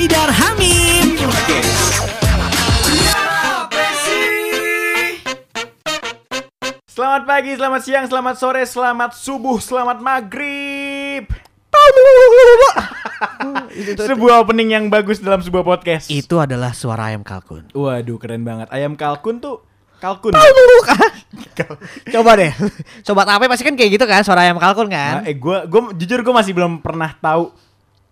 Haidar Hamim. Selamat pagi, selamat siang, selamat sore, selamat subuh, selamat maghrib. Sebuah opening yang bagus dalam sebuah podcast. Itu adalah suara ayam kalkun. Waduh, keren banget. Ayam kalkun tuh kalkun. Coba deh. Sobat apa pasti kan kayak gitu kan suara ayam kalkun Nah, kan? eh gua gua jujur gua masih belum pernah tahu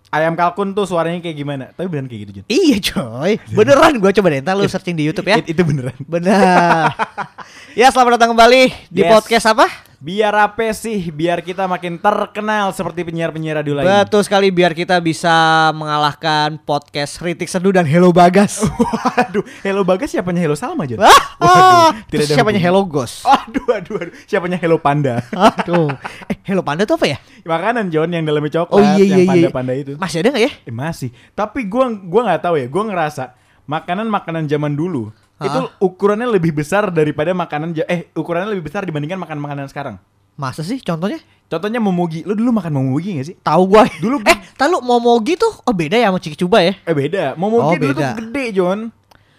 ayam kalkun tuh suaranya kayak gimana. Tapi beneran kayak gitu, Jun. Iya coy. Beneran gue coba deh ntar lu searching di Youtube ya. It- itu beneran. Bener. ya selamat datang kembali di Yes. podcast apa? Biar apa sih? Biar kita makin terkenal seperti penyiar-penyiar radio lain. Betul sekali biar kita bisa mengalahkan podcast Ritik Seduh dan Hello Bagas. Waduh, Hello Bagas siapanya Hello Salma, Jun? Ah, ah. tidak ada siapanya. Hello Ghost? Aduh, aduh, aduh. Siapanya Hello Panda? Aduh. Eh, Hello Panda tuh apa ya? Makanan John yang dalamnya coklat, Oh iya iya yang iya. panda-panda itu. Masih ada nggak ya? Eh, masih. Tapi gua gua nggak tahu ya. Gua ngerasa makanan-makanan zaman dulu Itu ukurannya lebih besar daripada makanan eh ukurannya lebih besar dibandingkan makan makanan sekarang. Masa sih contohnya? Contohnya momogi. Lu dulu makan momogi gak sih? Tahu gua. Dulu- eh, tahu momogi tuh oh beda ya sama Ciki Cuba ya? Eh beda. Momogi Oh, dulu beda. tuh gede, John.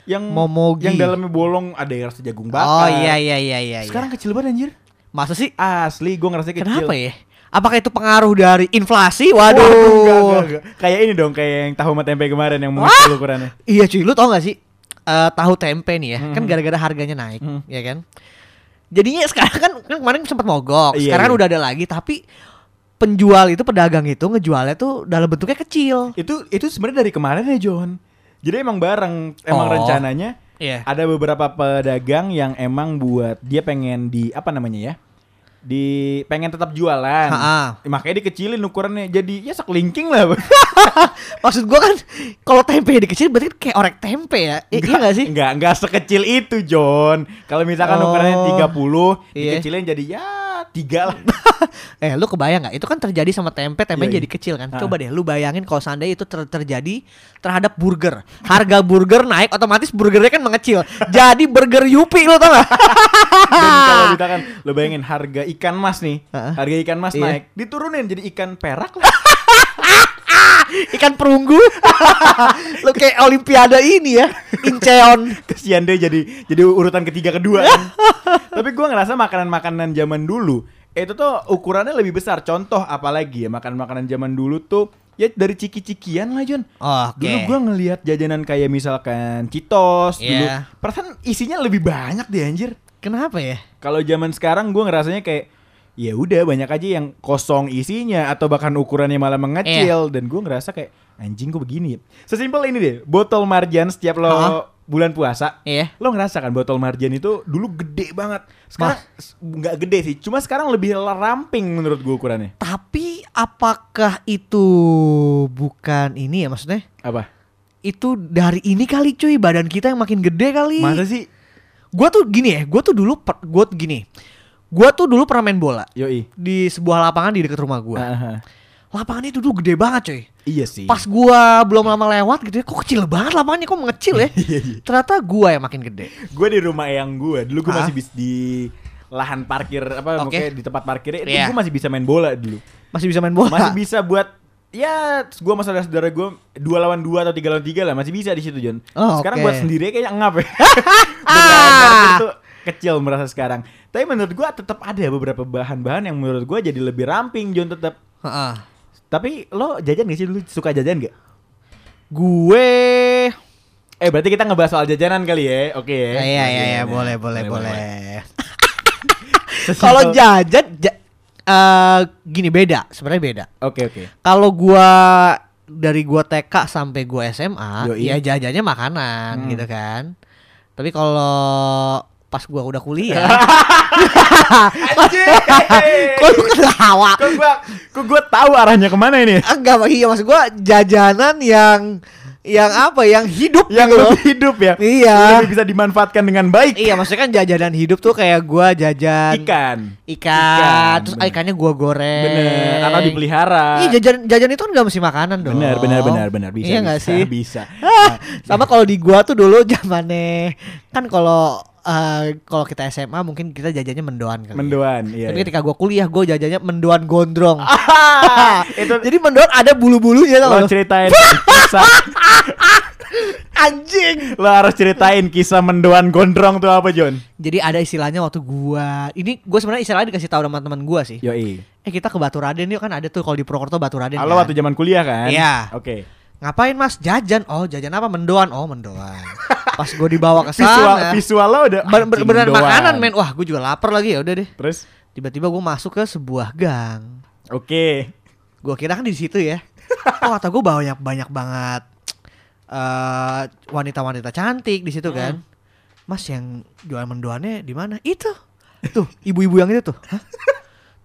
Yang Momogi. yang dalamnya bolong ada yang rasa jagung Oh bakar. iya iya iya iya. Sekarang kecil banget anjir. masa sih? Asli gua ngerasa kecil. Kenapa ya? Apakah itu pengaruh dari inflasi? Waduh. Waduh, enggak, enggak, enggak. Kayak ini dong, kayak yang tahu sama tempe kemarin yang mengecil ukurannya. Iya cuy, lu tau gak sih? Eh, tahu tempe nih ya, kan gara-gara harganya naik, Hmm. ya kan? Jadinya sekarang kan, kan kemarin sempat mogok, Iya, sekarang kan iya. udah ada lagi, tapi penjual itu pedagang itu ngejualnya tuh dalam bentuknya kecil. Itu itu sebenarnya dari kemarin ya John. Jadi emang bareng, emang Oh. rencananya Iya. ada beberapa pedagang yang emang buat dia pengen di apa namanya ya? Di pengen tetap jualan. Ha-ha. Makanya dikecilin ukurannya. Jadi ya sekelingking lah. Maksud gua kan, kalau tempe dikecil berarti kayak orek tempe ya, I- iya gak sih? Enggak, enggak sekecil itu, John. Kalau misalkan Oh. ukurannya 30, Iya. dikecilin jadi ya tiga lah. Eh lu kebayang nggak? Itu kan terjadi sama tempe, tempe Iya, iya. jadi kecil kan. Ah. Coba deh lu bayangin kalau seandainya itu ter- terjadi terhadap burger. Harga burger naik, otomatis burgernya kan mengecil. jadi burger Yupi lu tau gak? Dan kalau misalkan lo bayangin harga ikan mas nih, harga ikan mas Iya. naik, diturunin jadi ikan perak lah. Ikan perunggu. lu kayak olimpiade ini ya. Incheon. Kesian deh jadi jadi urutan ketiga kedua kan. Tapi gua ngerasa makanan-makanan zaman dulu itu tuh ukurannya lebih besar. Contoh apalagi ya makanan-makanan zaman dulu tuh ya dari ciki-cikian lah John. Oke. Dulu gua ngelihat jajanan kayak misalkan Citos dulu. Iya. Perasaan isinya lebih banyak deh anjir. Kenapa ya? Kalau zaman sekarang gua ngerasanya kayak ya udah banyak aja yang kosong isinya atau bahkan ukurannya malah mengecil dan gua ngerasa kayak anjing kok begini ya. Sesimpel ini deh, botol marjan setiap lo Hah? bulan puasa Iya. Lo ngerasa kan botol marjan itu dulu gede banget. Sekarang nggak gede sih, cuma sekarang lebih ramping menurut gue ukurannya. Tapi apakah itu bukan ini ya maksudnya? Apa? Itu dari ini kali cuy, badan kita yang makin gede kali. Masa sih? Gua tuh gini ya, gua tuh dulu tuh gini. Gua tuh dulu pernah main bola Yoi. di sebuah lapangan di dekat rumah gua. Aha. Lapangan itu dulu gede banget coy. Iya sih. Pas gua belum lama lewat gitu ya, kok kecil banget lapangannya, kok mengecil ya. Iya, iya. Ternyata gua yang makin gede. Gue di rumah eyang gue, dulu gue Hah? masih bisa di lahan parkir apa Oke. makanya di tempat parkirnya itu Iya. gue masih bisa main bola dulu. Masih bisa main bola. Masih bisa buat ya gue sama saudara-saudara gue dua lawan dua atau tiga lawan tiga lah masih bisa di situ John. Oh, sekarang oke. buat sendiri kayaknya ngap ya. kecil merasa sekarang. Tapi menurut gue tetap ada beberapa bahan-bahan yang menurut gue jadi lebih ramping John tetap. Tapi lo jajan gak sih dulu suka jajan gak? Gue Eh berarti kita ngebahas soal jajanan kali ya, oke ya? Iya iya iya ya. boleh boleh boleh. Sesimpel- Kalau jajan ja- eh, gini beda, sebenarnya beda. Oke oke. Kalau gua dari gua TK sampai gua SMA, Yoi. ya jajannya makanan Hmm. gitu kan. Tapi kalau pas gua udah kuliah, kok lu ketawa? Kok gua kok gua tahu arahnya ke mana ini? Enggak, iya maksud gua jajanan yang yang apa? Yang hidup Yang gitu lebih hidup ya. Iya. Lebih bisa dimanfaatkan dengan baik. Iya, maksudnya kan jajanan hidup tuh kayak gua jajan Ikan. ikan, Ikan, terus bener. ikannya gua goreng. Bener. Atau dipelihara. Iya, jajan jajan itu kan gak mesti makanan dong. Benar, benar, benar, benar. Bisa, Iya bisa, sih? Bisa. Hah, sama kalau di gua tuh dulu zamannya kan kalau eh, kalau kita SMA mungkin kita jajannya mendoan kali. ya. Mendoan, iya. Tapi iya. ketika gua kuliah gua jajannya mendoan gondrong. itu Jadi mendoan ada bulu-bulunya tau lo ceritain kisah Anjing. lo harus ceritain kisah mendoan gondrong tuh apa John? Jadi ada istilahnya waktu gua ini gua sebenarnya istilahnya dikasih tahu sama teman gua sih. Yoi. Eh kita ke Batu Raden yuk kan ada tuh kalau di Purwokerto Batu Raden. Halo kan. waktu zaman kuliah kan? Iya. Oke. Ngapain Mas? Jajan. Oh, jajan apa? Mendoan. Oh, mendoan. Pas gua dibawa ke Visual sana. visual lo udah Ber- ber- beneran makanan men. Wah, gua juga lapar lagi ya udah deh. Terus Tiba-tiba gua masuk ke sebuah gang. oke. Gua kira kan di situ ya. Oh, kata gua banyak banyak banget eh wanita-wanita cantik di situ kan. Mas yang jual mendoannya di mana? Itu. Tuh, ibu-ibu yang itu tuh. Hah?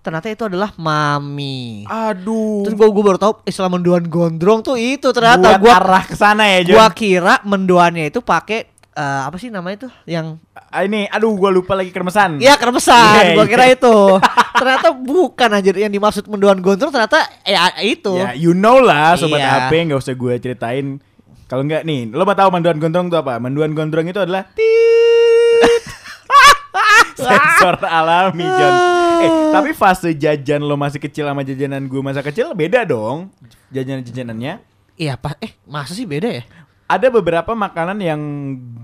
Ternyata itu adalah mami. Aduh. Terus gua, gua baru tahu istilah mendoan gondrong tuh itu ternyata Buat gua arah ke sana ya John. gua kira mendoannya itu pakai eh, apa sih namanya itu yang Ah, ini aduh gua lupa lagi kermesan. ya kermesan Iya, gua iya. kira itu ternyata bukan aja yang dimaksud mendoan gondrong ternyata ya itu Ya, you know lah sobat Iya. HP nggak usah gue ceritain. Kalau nggak nih, lo mau tahu manduan gondrong itu apa? Manduan gondrong itu adalah. Sensor alami, John. Eh, tapi fase jajan lo masih kecil sama jajanan gue masa kecil beda dong. Jajanan-jajanannya. iya pak eh masa sih beda ya Ada beberapa makanan yang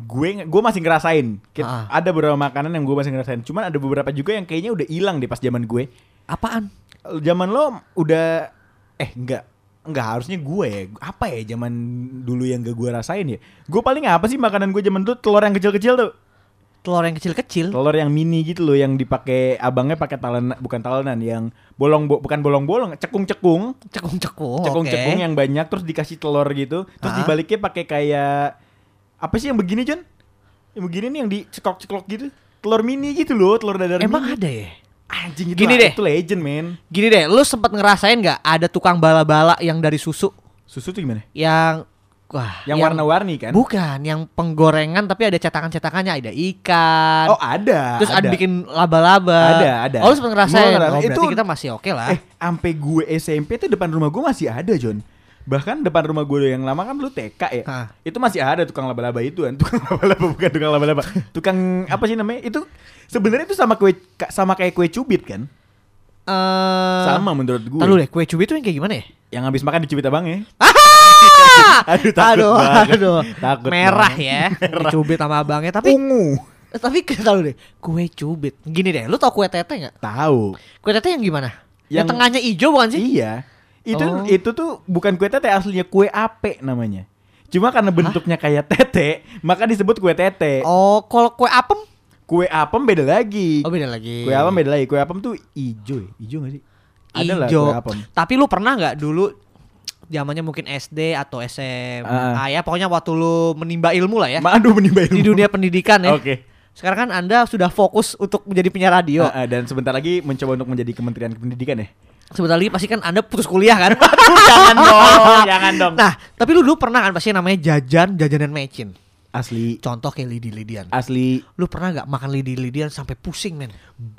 gue gue masih ngerasain. Kit- Ah. Ada beberapa makanan yang gue masih ngerasain. Cuman ada beberapa juga yang kayaknya udah hilang deh pas zaman gue. apaan zaman lo udah eh enggak enggak harusnya gue ya apa ya zaman dulu yang gak gue rasain ya gue paling apa sih makanan gue zaman dulu telur yang kecil-kecil tuh telur yang kecil-kecil. Telur yang mini gitu loh yang dipakai abangnya pakai talenan bukan talenan yang bolong bo- bukan bolong-bolong cekung-cekung. Cekung-cekung cekung-cekung oke. yang banyak terus dikasih telur gitu. Terus Ah. dibaliknya pakai kayak apa sih yang begini John? Yang begini nih yang diceklok-ceklok gitu. Telur mini gitu loh telur dadar emang mini. ada ya? Anjing itu Gini lah, deh. itu legend men. Gini deh lu sempat ngerasain nggak ada tukang bala-bala yang dari susu? Susu tuh gimana? Yang wah yang, warna-warni kan bukan yang penggorengan tapi ada cetakan-cetakannya ada ikan Oh ada. terus ada, bikin laba-laba Ada, ada. oh lu sempat ngerasain oh, berarti Itu- kita masih oke lah Eh, sampai gue SMP tuh depan rumah gue masih ada, John. Bahkan depan rumah gue yang lama kan lu TK ya. Hah. Itu masih ada tukang laba-laba itu kan. Tukang laba-laba bukan tukang laba-laba. Tukang apa sih namanya? Itu sebenarnya itu sama kue sama kayak kue cubit kan? Eh, sama menurut gue. Dulu deh, kue cubit itu yang kayak gimana ya? Yang habis makan dicubit abangnya. Ah! Aduh, takut aduh, banget. aduh. Takut Merah banget. ya. Cubit sama abangnya tapi Ungu. tapi kita dulu deh, kue cubit. Gini deh, lu tau kue tete nggak? Tahu. Kue tete yang gimana? Yang, Yang- tengahnya hijau bukan sih? Iya. Itu Oh. itu tuh bukan kue tete aslinya kue ape namanya. Cuma karena bentuknya kayak tete, maka disebut kue tete. Oh, kalau kue apem? Kue apem beda lagi. Oh, beda lagi. Kue apem beda lagi. Kue apem tuh ijo, ya? ijo gak sih? Ada lah Ijo. kue apem. Tapi lu pernah nggak dulu zamannya mungkin SD atau SMA Ah. ya pokoknya waktu lu menimba ilmu lah ya aduh menimba ilmu. di dunia pendidikan ya. Oke. Sekarang kan Anda sudah fokus untuk menjadi penyiar radio. Ah, ah, dan sebentar lagi mencoba untuk menjadi Kementerian Pendidikan ya. Sebentar lagi pasti kan Anda putus kuliah kan? jangan dong, jangan dong. Nah, tapi lu dulu pernah kan pasti namanya jajan jajanan mecin. Asli, Contoh kayak lidi-lidian. asli. Lu pernah nggak makan lidi-lidian sampai pusing, men?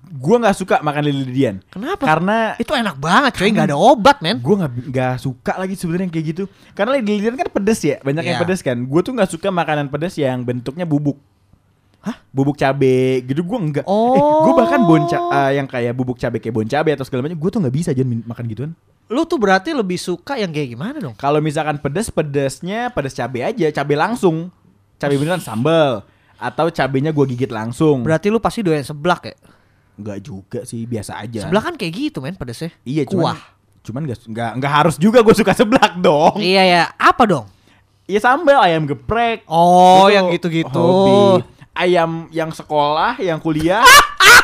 Gua nggak suka makan lili-lilian. Kenapa? Karena Itu enak banget, coy. Nggak ada obat, men. gue nggak nggak suka lagi sebenarnya kayak gitu. Karena lili-lilian kan pedes ya, banyak yang Iya. pedes kan. Gue tuh nggak suka makanan pedes yang bentuknya bubuk. Hah? Bubuk cabe gitu gue enggak. Oh. Eh, gue bahkan bonca eh, yang kayak bubuk cabe kayak bon cabe atau segala macam, gue tuh nggak bisa jangan makan gituan. Lu tuh berarti lebih suka yang kayak gimana dong? Kalau misalkan pedes pedesnya pedes cabe aja, cabe langsung, cabe beneran sambal atau cabenya gue gigit langsung. Berarti lu pasti doyan seblak ya? Enggak juga sih, biasa aja. Seblak kan kayak gitu, men, pedesnya. Iya, cuman Kuah. cuman nggak nggak nggak harus juga gue suka seblak dong. Iya ya, apa dong? Iya sambal ayam geprek. Oh, Itu yang gitu-gitu. hobi. Ayam yang sekolah, yang kuliah.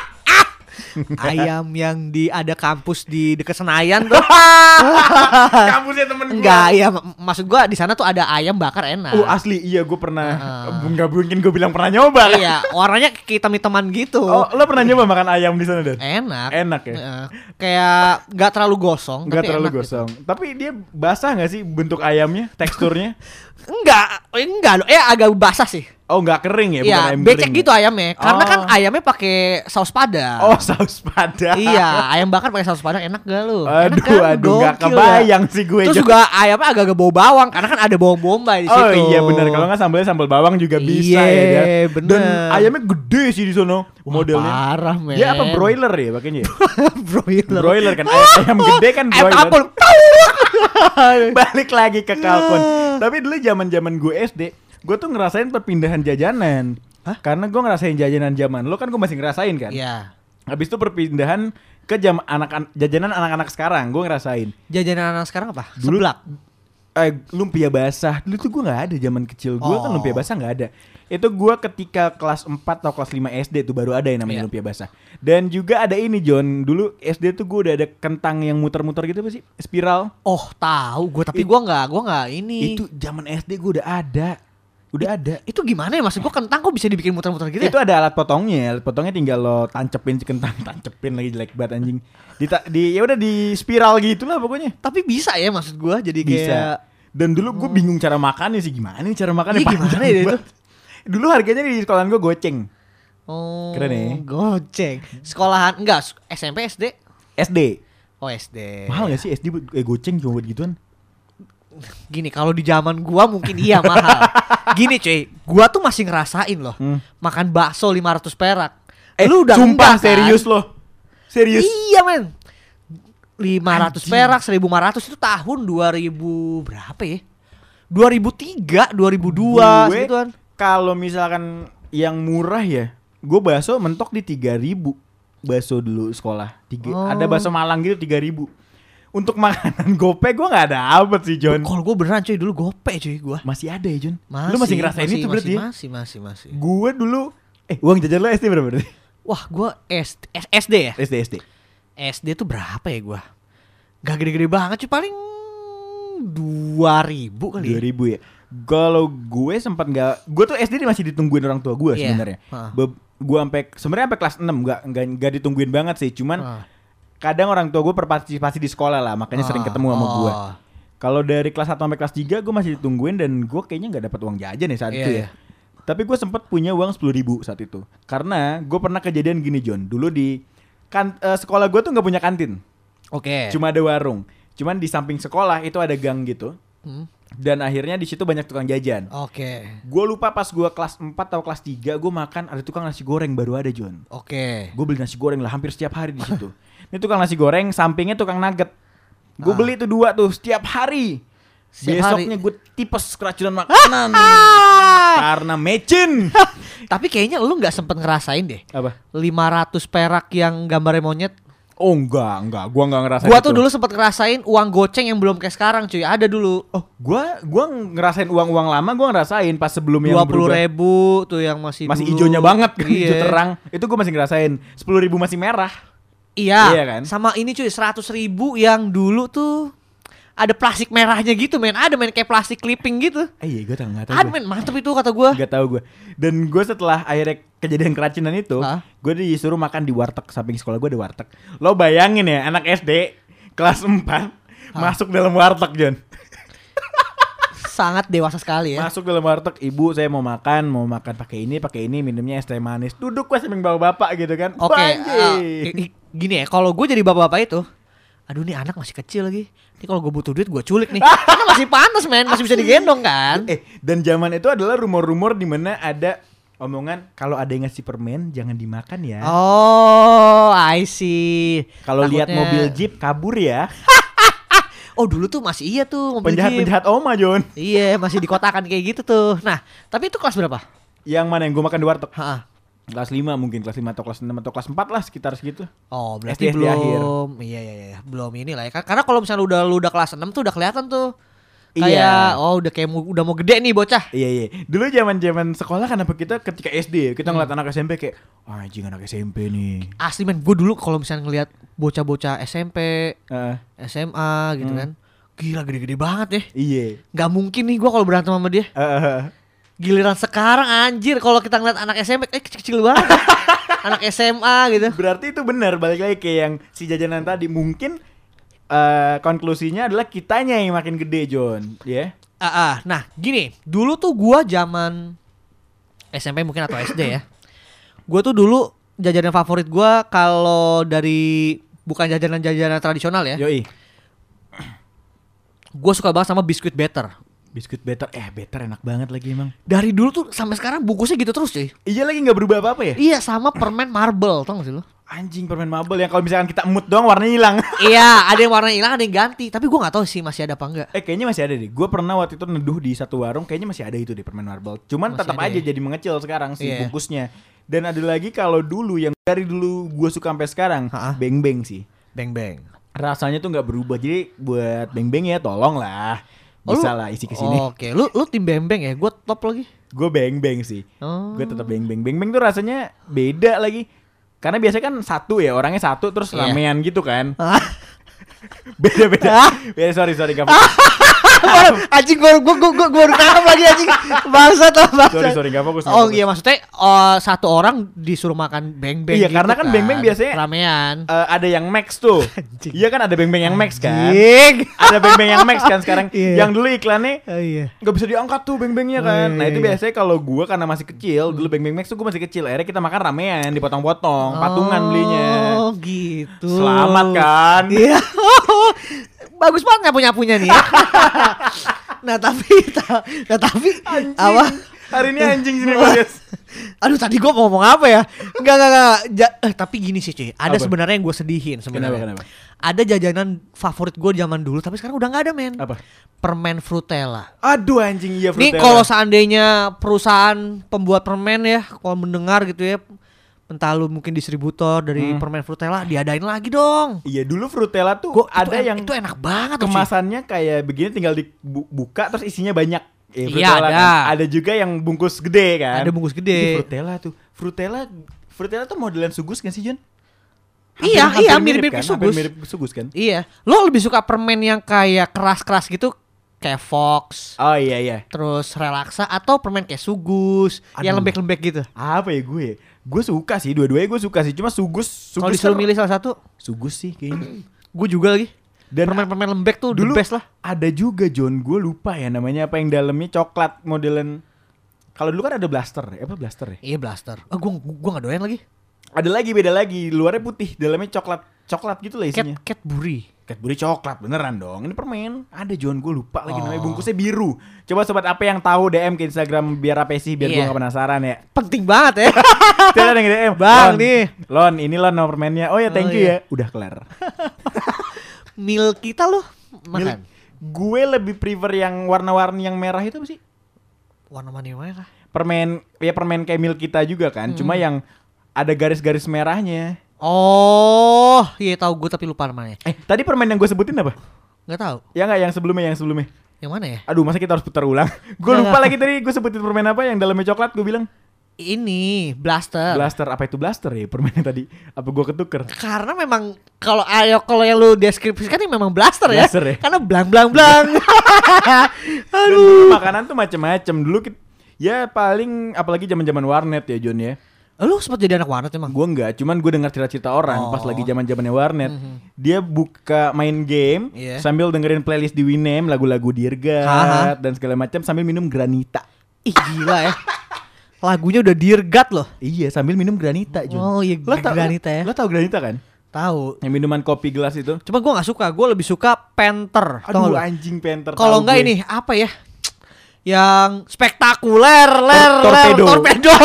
Ayam yang di ada kampus di dekat Senayan tuh. Kampusnya temen gue. Enggak, ya mak- maksud gua di sana tuh ada ayam bakar enak. Oh asli iya gue pernah. Nggak mungkin gue bilang pernah nyoba. kan? iya, warnanya hitam-hitaman gitu. Oh lo pernah nyoba makan ayam di sana dan? Enak. Enak ya. Heeh. Kayak nggak terlalu gosong, Nggak terlalu gitu. gosong. Tapi dia basah nggak sih bentuk ayamnya, teksturnya? Enggak, Eh, enggak loh, eh agak basah sih. Oh nggak kering ya? bukan Iya, ayam becek kering gitu ya? ayamnya. Karena kan Oh. ayamnya pakai saus padang. Oh saus padang. iya, ayam bakar pakai saus padang enak gak lu? enak Aduh, aduh, nggak Gokil kebayang ya. sih gue. Terus juga ayamnya agak-agak bau bawang karena kan ada bawang bombay di situ. Oh iya benar kalau nggak sambalnya sambal bawang juga bisa Iya, ya. Jon. bener. Dan ayamnya gede sih di sono Wah, modelnya. Parah, men. Dia apa broiler ya pakainya? ya? broiler. broiler kan ayam, ayam gede kan Ayam broiler. kapul. Balik lagi ke kalkun. Tapi dulu zaman-zaman gue SD, gue tuh ngerasain perpindahan jajanan. Hah? Karena gue ngerasain jajanan zaman lo kan gue masih ngerasain kan. Iya. Habis itu perpindahan ke jam anak jajanan anak-anak sekarang gue ngerasain. Jajanan anak sekarang apa? Dulu- Seblak. Eh, lumpia basah. Dulu tuh gue nggak ada zaman kecil gue kan Oh. lumpia basah nggak ada. Itu gue ketika kelas 4 atau kelas 5 SD tuh baru ada yang namanya Iya. lumpia basah. Dan juga ada ini John. Dulu SD tuh gue udah ada kentang yang muter-muter gitu apa sih? Spiral. Oh, tahu gue tapi gua nggak gua nggak ini. itu zaman SD gue udah ada. Udah ada. itu gimana ya? Maksud gua kentang kok bisa dibikin muter-muter gitu itu ya? ada alat potongnya. Alat potongnya tinggal lo tancepin si kentang tancepin lagi jelek banget anjing. Di, di ya udah di spiral gitu lah pokoknya. Tapi bisa ya maksud gua? Jadi bisa. kayak dan dulu gue bingung cara makannya sih gimana nih cara makannya Iya, gimana ya itu? dulu harganya di sekolahan gue goceng Oh, Keren ya. Goceng. Sekolahan enggak SMP SD? SD Oh SD. mahal gak sih SD buat- eh, goceng cuma buat gituan Gini kalau di zaman gua mungkin iya mahal. Gini cuy, gua tuh masih ngerasain loh. Hmm. Makan bakso 500 perak. eh Lu udah sumpah enggak, kan? serius loh serius Iya men 500 Anjing. perak 1500 itu tahun 2000 berapa ya? 2003 2002 Gue segituan. kalau misalkan yang murah ya gue bakso mentok di 3000 bakso dulu sekolah tiga Oh. ada bakso Malang gitu 3000 untuk makanan gope gue nggak ada apa sih John. Kalau gue beneran cuy dulu gope cuy gua masih ada ya John? Masih, lu masih ngerasain itu berarti ya? masih masih masih. Gue dulu eh uang jajan lo SD berapa berarti? Wah gua SD, SD ya? SD SD SD tuh berapa ya gua Gak gede-gede banget cuy paling 2000 kali ya. 2000 ya. Kalau gue sempat nggak, gue tuh SD masih ditungguin orang tua gue Iya. sebenarnya. Be- Gue sampai sebenarnya sampai kelas 6 nggak nggak ditungguin banget sih. Cuman Ah. kadang orang tua gue berpartisipasi di sekolah lah, makanya sering Ah, ketemu sama oh. gue. Kalau dari kelas 1 sampai kelas 3 gue masih ditungguin dan gue kayaknya nggak dapat uang jajan ya saat Iya, itu iya. ya. Tapi gue sempat punya uang 10.000 ribu saat itu. Karena gue pernah kejadian gini John. Dulu di kan eh, sekolah gue tuh nggak punya kantin, Oke. cuma ada warung. Cuman di samping sekolah itu ada gang gitu. Hmm, Dan akhirnya di situ banyak tukang jajan. Oke. Gue lupa pas gue kelas 4 atau kelas 3 gue makan ada tukang nasi goreng baru ada John. Oke. Gue beli nasi goreng lah hampir setiap hari di situ. Ini tukang nasi goreng sampingnya tukang nugget. Gue Ah. beli itu dua tuh setiap hari. Setiap Besoknya gue tipes keracunan makanan. Karena mecin. Tapi kayaknya lu nggak sempet ngerasain deh. Apa? 500 perak yang gambarnya monyet. Oh enggak, enggak. Gua enggak ngerasain Gua itu. tuh dulu sempet ngerasain uang goceng yang belum kayak sekarang cuy. Ada dulu. Oh, gua gua ngerasain uang-uang lama gua ngerasain pas sebelum yang Dua puluh ribu tuh yang masih masih dulu. hijaunya banget kan, Iya. hijau terang. Itu gua masih ngerasain. 10.000 ribu masih merah. Iya. Iya kan? Sama ini cuy 100 ribu yang dulu tuh ada plastik merahnya gitu men. Ada men kayak plastik clipping gitu. Eh iya gue tau nggak tahu. Ada men mantep itu kata gua. Gak tahu gue. Dan gue setelah akhirnya kejadian keracunan itu, gue disuruh makan di warteg samping sekolah gue ada warteg. Lo bayangin ya anak SD kelas 4 masuk dalam warteg John. Sangat dewasa sekali ya. Masuk dalam warteg, ibu saya mau makan, mau makan pakai ini, pakai ini, minumnya es teh manis. Duduk gue samping bawa bapak gitu kan. Oke, Banjir. eh, i- gini ya, kalau gue jadi bapak-bapak itu, aduh nih anak masih kecil lagi. Ini kalau gue butuh duit gue culik nih. Karena masih panas men, masih bisa digendong kan. Eh, dan zaman itu adalah rumor-rumor di mana ada omongan kalau ada yang ngasih permen jangan dimakan ya. Oh, I see. kalau lihat mobil jeep kabur ya. Oh dulu tuh masih iya tuh mobil jeep. Penjahat-penjahat oma John. Iya, masih dikotakan kayak gitu tuh. Nah, tapi itu kelas berapa? Yang mana yang gue makan di warteg? Ha. Kelas 5 mungkin, kelas 5 atau kelas 6 atau kelas 4 lah sekitar segitu. Oh, berarti SD akhir. belum. Iya, iya, iya, belum ini lah ya. Karena kalau misalnya udah lu udah kelas 6 tuh udah kelihatan tuh. Kayak Iya. oh udah kayak udah mau gede nih bocah. Iya iya. Dulu zaman-zaman sekolah kenapa kita ketika SD kita Hmm. ngeliat anak SMP kayak wah anjing anak SMP nih. Asli men, gue dulu kalau misalnya ngelihat bocah-bocah SMP, Heeh. SMA gitu Hmm. kan. Gila gede-gede banget ya. iya. Gak mungkin nih gua kalau berantem sama dia. Heeh. Giliran sekarang anjir kalau kita ngeliat anak SMP eh kecil-kecil banget. anak SMA gitu. Berarti itu benar balik lagi kayak yang si jajanan tadi mungkin eh konklusinya adalah kitanya yang makin gede John, ya. Ah, ah. nah gini, dulu tuh gua zaman SMP mungkin atau SD ya. Gua tuh dulu jajanan favorit gua kalau dari bukan jajanan-jajanan tradisional ya. Yoi. Gue suka banget sama biskuit better. Biskuit better, eh better enak banget lagi emang. Dari dulu tuh sampai sekarang bungkusnya gitu terus cuy. Iya lagi nggak berubah apa-apa ya? Iya sama permen marble, tau gak sih lo? Anjing permen marble yang kalau misalkan kita emut doang warnanya hilang. iya, ada yang warna hilang, ada yang ganti. Tapi gua nggak tahu sih masih ada apa enggak. eh kayaknya masih ada deh. Gue pernah waktu itu neduh di satu warung, kayaknya masih ada itu deh permen marble. Cuman Masih tetap ada aja ya? jadi mengecil sekarang sih Iya. bungkusnya. Dan ada lagi kalau dulu yang dari dulu gue suka sampai sekarang, beng beng sih. Beng beng. Rasanya tuh nggak berubah. Jadi buat beng beng ya tolong lah. Oh, Bisa lah isi ke sini. Oke, lu lu tim beng beng ya? Gue top lagi. Gue beng beng sih. Oh. Gue tetap beng beng. Beng beng tuh rasanya beda lagi. Karena biasanya kan satu ya orangnya satu terus Iya. ramean gitu kan. Ah. Beda beda. beda sorry sorry gak. anjing gua gua gua, gua baru tangkap lagi anjing. Bangsat lah bangsat. sorry sorry gak fokus. Oh iya maksudnya eh, satu orang disuruh makan beng beng. Iya, karena kan beng-beng biasanya- ramean. Eh, ada yang max tuh. Iya kan ada beng beng yang max kan. Anjing. Ada beng beng yang max kan sekarang. Iya. Yang dulu iklannya Oh iya. nggak bisa diangkat tuh beng bengnya Oh, kan. iya, nah itu iya. biasanya kalau gua karena masih kecil, dulu beng beng max tuh gua masih kecil. Akhirnya kita makan ramean, dipotong-potong, patungan belinya. Oh gitu. Selamat kan? Iya. Bagus banget nyapu nyapunya nih. ya. nah tapi, ta- nah tapi apa? Hari ini anjing sini Bagas. Aduh tadi gua mau ngomong apa ya? Enggak enggak enggak. Ja- eh, tapi gini sih cuy. Ada sebenarnya yang gue sedihin sebenarnya. Kenapa, kenapa? Ada jajanan favorit gue zaman dulu tapi sekarang udah nggak ada men. Apa? Permen Frutella. Aduh anjing iya Nih Frutella. kalau seandainya perusahaan pembuat permen ya, kalau mendengar gitu ya, entah lu mungkin distributor dari Hmm. permen Frutella, diadain lagi dong. Iya dulu Frutella tuh Gua, ada itu, yang itu enak banget kemasannya kayak begini tinggal dibuka terus isinya banyak. Ya, Iya, Frutella ada. kan. Ada juga yang bungkus gede kan. Ada bungkus Ini gede. Frutella tuh. Frutella Frutella tuh modelan sugus gak sih John? Iya, Hampir- iya hampir mirip-mirip kan? Hampir sugus. mirip sugus kan? Iya. Lo lebih suka permen yang kayak keras-keras gitu, kayak Fox, Oh iya iya. terus relaksa atau permen kayak sugus, yang Aduh. lembek-lembek gitu. Apa ya gue? Gue suka sih, dua-duanya gue suka sih. Cuma sugus, sugus Kalau disuruh kan- milih salah satu, sugus sih kayaknya. gue juga lagi. Dan permen-permen lembek tuh dulu the best lah. ada juga John, gue lupa ya namanya apa yang dalamnya coklat modelan. Kalau dulu kan ada blaster, ya, apa blaster ya? Iya blaster. Ah, gue gue gak doyan lagi. Ada lagi beda lagi, luarnya putih, dalamnya coklat, coklat gitu lah Cat isinya. Cadbury. Cadbury coklat beneran dong. Ini permen. Ada John, gue lupa lagi namanya Oh. bungkusnya biru. Coba sobat apa yang tahu DM ke Instagram biar apa sih biar gue Iya. gak penasaran ya. Penting banget ya. Tuh ada yang DM. Bang, Lon, nih. Lon, ini Lon nomor permennya. Oh ya thank Oh, you iya. ya. Udah kelar. Mil kita loh makan. Gue lebih prefer yang warna-warni yang merah itu apa sih? Warna mana yang merah? Permen ya permen kayak milk kita juga kan. Cuma yang ada garis-garis merahnya. Oh, iya tahu gue tapi lupa namanya. Eh, tadi permen yang gue sebutin apa? Nggak tahu. Ya nggak yang sebelumnya yang sebelumnya. Yang mana ya? Aduh, masa kita harus putar ulang? gue lupa lagi tadi gue sebutin permen apa yang dalamnya coklat gue bilang. Ini blaster. Blaster apa itu blaster ya permennya tadi? Apa gue ketuker? Karena memang kalau ayo kalau yang lu deskripsikan ini memang blaster, Blaster ya. ya? Karena blang blang blang. Dan dulu makanan tuh macem-macem. Dulu kit- ya paling apalagi zaman-zaman warnet ya John ya. Lu sempat jadi anak warnet emang? Gue enggak, cuman gue dengar cerita-cerita orang pas Oh. lagi zaman-zamannya warnet. Mhm. Dia buka main game Iya. sambil dengerin playlist di Winem, lagu-lagu Dirgat Haha. dan segala macam sambil minum granita. Ih gila ya. Lagunya udah Dirgat loh. Iya, sambil minum granita, John. Oh iya Lo tau, granita ya. Lo tau granita kan? Tahu. Yang minuman kopi gelas itu. Cuma gua nggak suka. Gue lebih suka Panther. Aduh, anjing penter. Kalau enggak gue. ini apa ya? Yang spektakuler, ler, ler, torpedo. torpedo.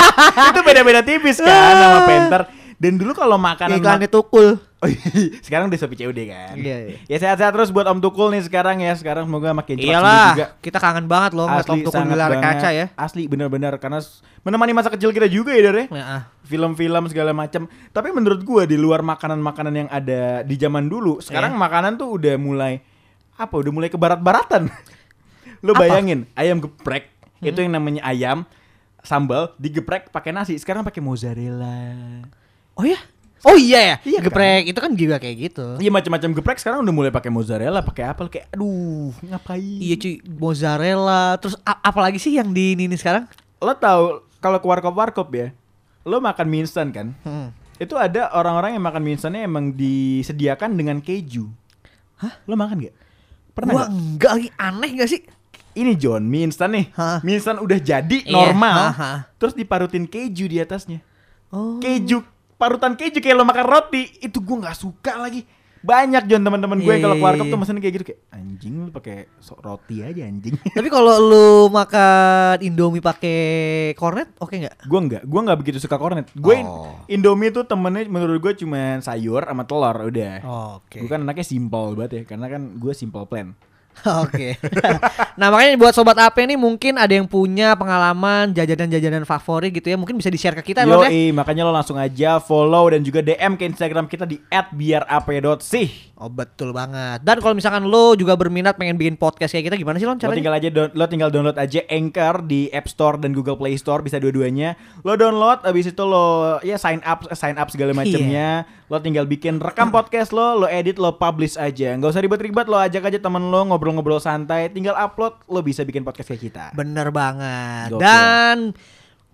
itu beda-beda tipis kan sama penter. Dan dulu kalau makanan Iklannya tukul. Oh, iya. sekarang udah Shopee COD kan. Iya, iya. Ya sehat-sehat terus buat Om Tukul nih sekarang ya. Sekarang semoga makin cepat Iyalah, juga. kita kangen banget loh ngeliat Om Tukul di layar kaca ya. Asli benar-benar karena menemani masa kecil kita juga ya, Dar ya. Ya. Film-film segala macam. Tapi menurut gua di luar makanan-makanan yang ada di zaman dulu, sekarang Iya. makanan tuh udah mulai apa? Udah mulai ke barat-baratan. Apa? Hmm. bayangin, ayam geprek itu yang namanya ayam sambal digeprek pakai nasi. Sekarang pakai mozzarella. Oh ya? Oh iya ya. Iya kan? Geprek itu kan juga kayak gitu. Iya macam-macam geprek sekarang udah mulai pakai mozzarella, pakai apa kayak aduh, ngapain? Iya cuy, mozzarella. Terus apalagi sih yang di ini, sekarang? Lo tahu kalau ke warkop-warkop ya, lo makan mie instan kan? Hmm. Itu ada orang-orang yang makan mie instannya emang disediakan dengan keju. Hah? Lo makan gak? Pernah Gua nggak? enggak lagi aneh gak sih? Ini John mie instan nih. Hah? Mie instan udah jadi Iya, normal. haha. Terus diparutin keju di atasnya. Oh. Keju parutan keju kayak lo makan roti itu gua nggak suka lagi. Banyak John teman-teman gue kalau keluar tuh iya. mesen kayak gitu kayak anjing lu pakai so- roti aja anjing. Tapi kalau lu makan Indomie pakai kornet, oke nggak? Gua nggak, gua nggak begitu suka kornet. Gue Oh. Indomie tuh temennya menurut gue cuma sayur sama telur udah. Oke. Gue kan anaknya simple banget ya, karena kan gue simple plan. Oke. nah makanya buat sobat AP nih mungkin ada yang punya pengalaman jajanan-jajanan favorit gitu ya, mungkin bisa di share ke kita Yo, Lon, ya. makanya lo langsung aja follow dan juga DM ke Instagram kita di @biarap.sih. Oh betul banget. Dan kalau misalkan lo juga berminat pengen bikin podcast kayak kita gimana sih Lo caranya? tinggal aja lo tinggal download aja Anchor di App Store dan Google Play Store bisa dua-duanya. Lo download abis itu lo ya sign up sign up segala macamnya. Lo tinggal bikin rekam podcast lo, lo edit, lo publish aja. Nggak usah ribet-ribet, lo ajak aja temen lo ngobrol-ngobrol santai, tinggal upload, lo bisa bikin podcast kayak kita. Bener banget. Gokil. Dan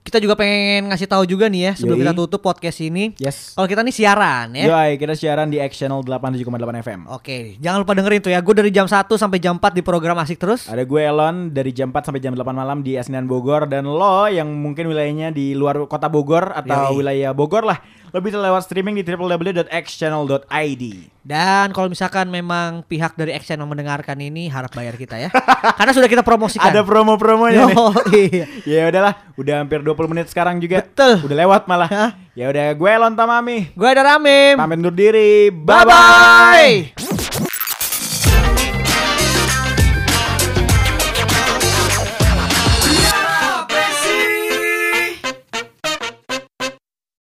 kita juga pengen ngasih tahu juga nih ya sebelum Yoi. kita tutup podcast ini. Yes. Kalau kita nih siaran ya. Yoi, kita siaran di X Channel 87,8 FM. Oke, jangan lupa dengerin tuh ya. Gue dari jam 1 sampai jam 4 di program Asik Terus. Ada gue Elon dari jam 4 sampai jam 8 malam di Asinan Bogor dan lo yang mungkin wilayahnya di luar kota Bogor atau Yoi. wilayah Bogor lah. Lo bisa lewat streaming di www.xchannel.id. Dan kalau misalkan memang pihak dari Action yang mendengarkan ini harap bayar kita ya. Karena sudah kita promosikan. Ada promo-promonya nih. Iya. Ya udahlah, udah hampir 20 menit sekarang juga. Betul. Udah lewat malah. Ya udah gue Elon Tamami. Gue ada Ramim. Pamit undur diri. Bye Bye bye. bye.